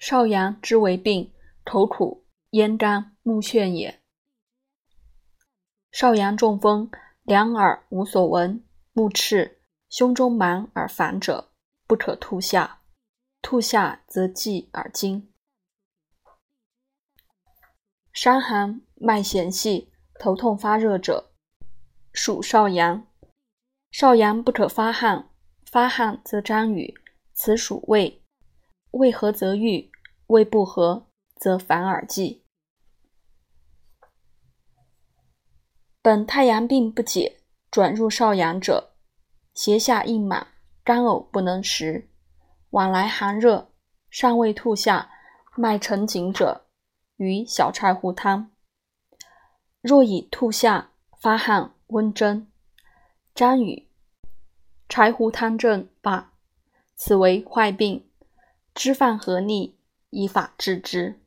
少阳之为病，口苦、咽干、目眩也。少阳中风，两耳无所闻，目赤，胸中满而烦者，不可吐下，吐下则悸而惊。伤寒，脉弦细，头痛发热者，属少阳。少阳不可发汗，发汗则张羽，此属胃。胃合则愈，胃不合则反而济。本太阳病不解，转入少阳者，胁下硬满，干呕不能食，往来寒热，尚未吐下，脉沉紧者，与小柴胡汤。若已吐下，发汗，温蒸。张羽，柴胡汤症罢，此为坏病。知犯合力，依法治之。